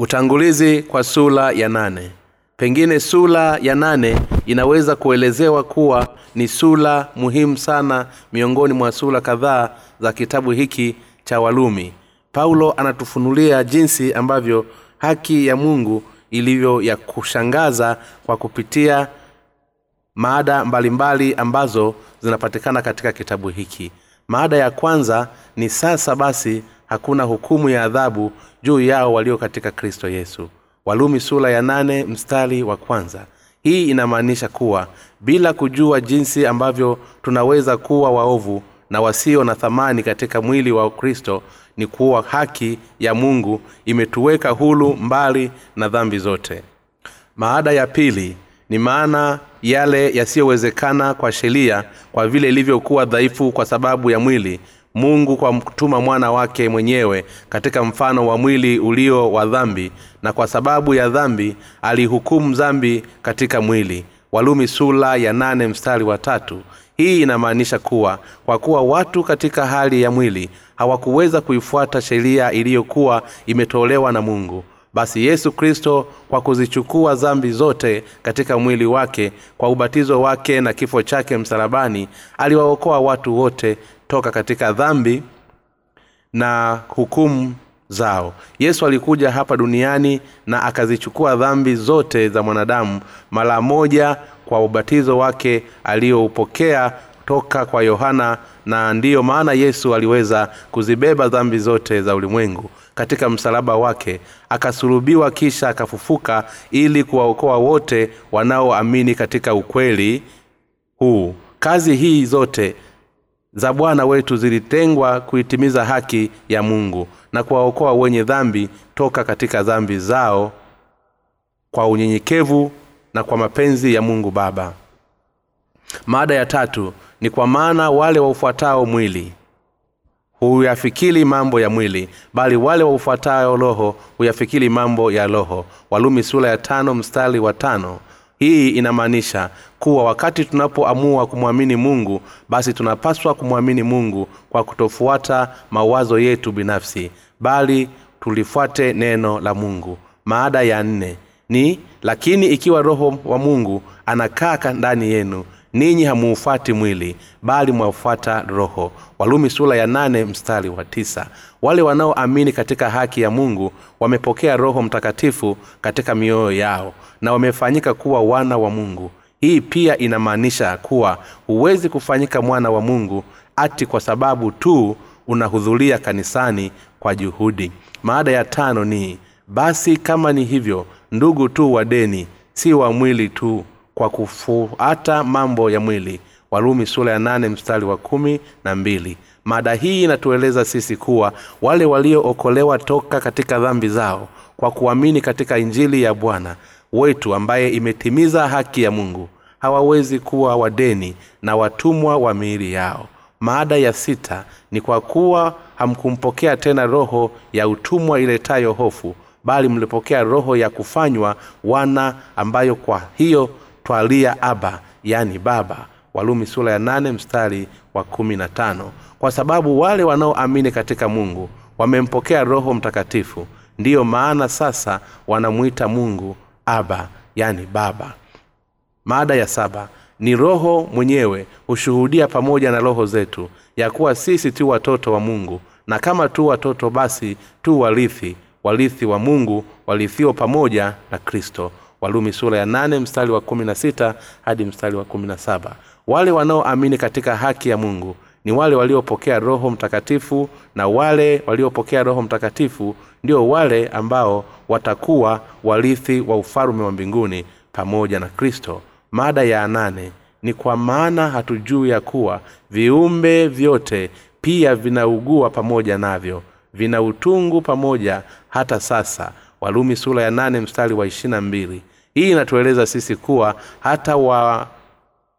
utangulizi kwa sula ya nane. Pengine sula ya nane inaweza kuelezewa kuwa ni sula muhimu sana miongoni mwa sula kadhaa za kitabu hiki cha walumi paulo anatufunulia jinsi ambavyo haki ya mungu ilivyo ya kushangaza kwa kupitia maada mbalimbali ambazo zinapatikana katika kitabu hiki. Maada ya kwanza ni sasa basi hakuna hukumu ya adhabu juu yao walio katika kristo yesu. Walumi sula ya nane mstari wa kwanza. Hii inamaanisha kuwa bila kujua jinsi ambavyo tunaweza kuwa waovu na wasio na thamani katika mwili wa kristo ni kuwa haki ya mungu imetuweka hulu mbali na dhambi zote. Maada ya pili ni maana yale yasiyowezekana kwa sheria kwa vile ilivyokuwa dhaifu kwa sababu ya mwili mungu kwa kutuma mwana wake mwenyewe katika mfano wa mwili ulio wa dhambi na kwa sababu ya dhambi alihukumu dhambi katika mwili. Walumi sula ya nane mstari wa tatu. Hii inamaanisha kuwa kwa kuwa watu katika hali ya mwili hawakuweza kuifuata sheria iliyokuwa imetolewa na mungu basi yesu kristo kwa kuzichukua dhambi zote katika mwili wake kwa ubatizo wake na kifo chake msalabani aliwaokoa watu wote toka katika dhambi na hukumu zao. Yesu alikuja hapa duniani na akazichukua dhambi zote za mwanadamu mara moja kwa ubatizo wake aliyoupokea toka kwa yohana na ndiyo maana yesu aliweza kuzibeba dhambi zote za ulimwengu katika msalaba wake. Akasulubiwa kisha akafufuka ili kuwaokoa wote wanaoamini katika ukweli huu. Kazi hii zote za bwana wetu zilitengwa kuitimiza haki ya mungu na kuwaokoa wenye dhambi toka katika dhambi zao kwa unyenyekevu na kwa mapenzi ya mungu baba. Maada ya tatu ni kwa maana wale waufuatao mwili huyafikiri mambo ya mwili bali wale waufuatao roho huyafikiri mambo ya roho. Walumi sura ya tano mstari wa tano hii inamaanisha kuwa wakati tunapoamua kumwamini mungu basi tunapaswa kumwamini mungu kwa kutofuata mawazo yetu binafsi bali tulifuate neno la mungu. Maada ya nne ni lakini ikiwa roho wa mungu anakaa ndani yenu ninyi hamuufati mwili bali mwafuata roho. Walumi sura ya nane mstari wa tisa. Wale wanaoamini katika haki ya mungu wamepokea roho mtakatifu katika mioyo yao na wamefanyika kuwa wana wa mungu. Hii pia inamaanisha kuwa huwezi kufanyika mwana wa mungu ati kwa sababu tu unahudhuria kanisani kwa juhudi. Maada ya tano ni basi kama ni hivyo ndugu tu wa deni si wa mwili tu kwa kufuata mambo ya mwili. Warumi sura ya nane mstari wa kumi na mbili. Mada hii inatueleza sisi kuwa wale waliookolewa toka katika dhambi zao kwa kuamini katika injili ya bwana wetu ambaye imetimiza haki ya mungu hawawezi kuwa wadeni na watumwa wa miili yao. Maada ya sita ni kwa kuwa hamkumpokea tena roho ya utumwa iletayo hofu bali mlipokea roho ya kufanywa wana ambayo kwa hiyo twalia aba yani baba walumi sura ya nane mstari wa kumi na tano. Kwa sababu wale wanaoamini katika mungu wamempokea roho mtakatifu ndiyo maana sasa wanamwita mungu aba yani baba. Maada ya saba ni roho mwenyewe hushuhudia pamoja na roho zetu ya kuwa sisi tu watoto wa mungu na kama tu watoto basi tu warithi warithi wa mungu warithiwa pamoja na kristo walumi sura ya nane mstari wa kumi na sita hadi mstari wa kumi na saba. Wale wanaoamini katika haki ya mungu ni wale waliopokea roho mtakatifu na wale waliopokea roho mtakatifu ndio wale ambao watakuwa warithi wa ufalume wa mbinguni pamoja na kristo. Mada ya nane ni kwa maana hatujuu ya kuwa viumbe vyote pia vinaugua pamoja navyo vina utungu pamoja hata sasa walumi sura ya nane mstari wa ishirina mbili. Hii inatueleza sisi kuwa hata wa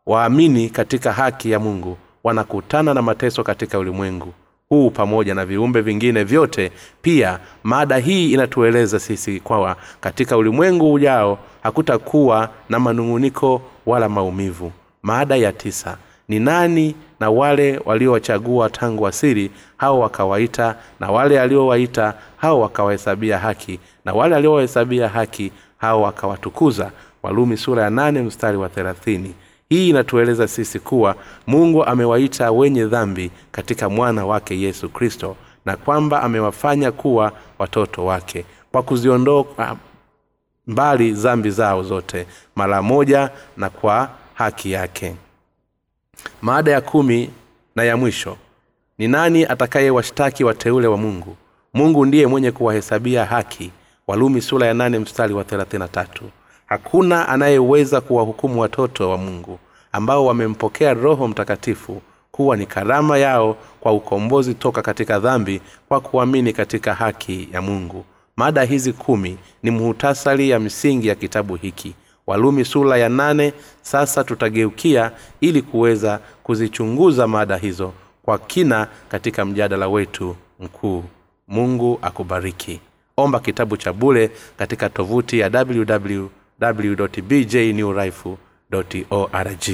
waamini katika haki ya mungu wanakutana na mateso katika ulimwengu huu pamoja na viumbe vingine vyote. Pia mada hii inatueleza sisi kwawa katika ulimwengu ujao hakutakuwa na manung'uniko wala maumivu. Mada ya tisa ni nani na wale waliowachagua tangu asiri hao wakawaita na wale aliowaita hao wakawahesabia haki na wale aliowahesabia haki hao wakawatukuza. Walumi sura ya nane mstari wa thelathini. Hii inatueleza sisi kuwa mungu amewaita wenye dhambi katika mwana wake yesu kristo na kwamba amewafanya kuwa watoto wake. Kwa kuziondoa mbali zambi zao zote mara moja na kwa haki yake maada ya kumi na ya mwisho ni nani atakayewashtaki wateule wa mungu? Mungu ndiye mwenye kuwahesabia haki. Walumi sura ya nane mstari wa thelathini hakuna anayeweza kuwahukumu watoto wa mungu ambao wamempokea roho mtakatifu kuwa ni karama yao kwa ukombozi toka katika dhambi kwa kuamini katika haki ya mungu. Mada hizi kumi ni muhutasari ya misingi ya kitabu hiki walumi sura ya nane. Sasa tutageukia ili kuweza kuzichunguza mada hizo kwa kina katika mjadala wetu mkuu. Mungu akubariki. Omba kitabu cha bule katika tovuti ya www bjnewrife org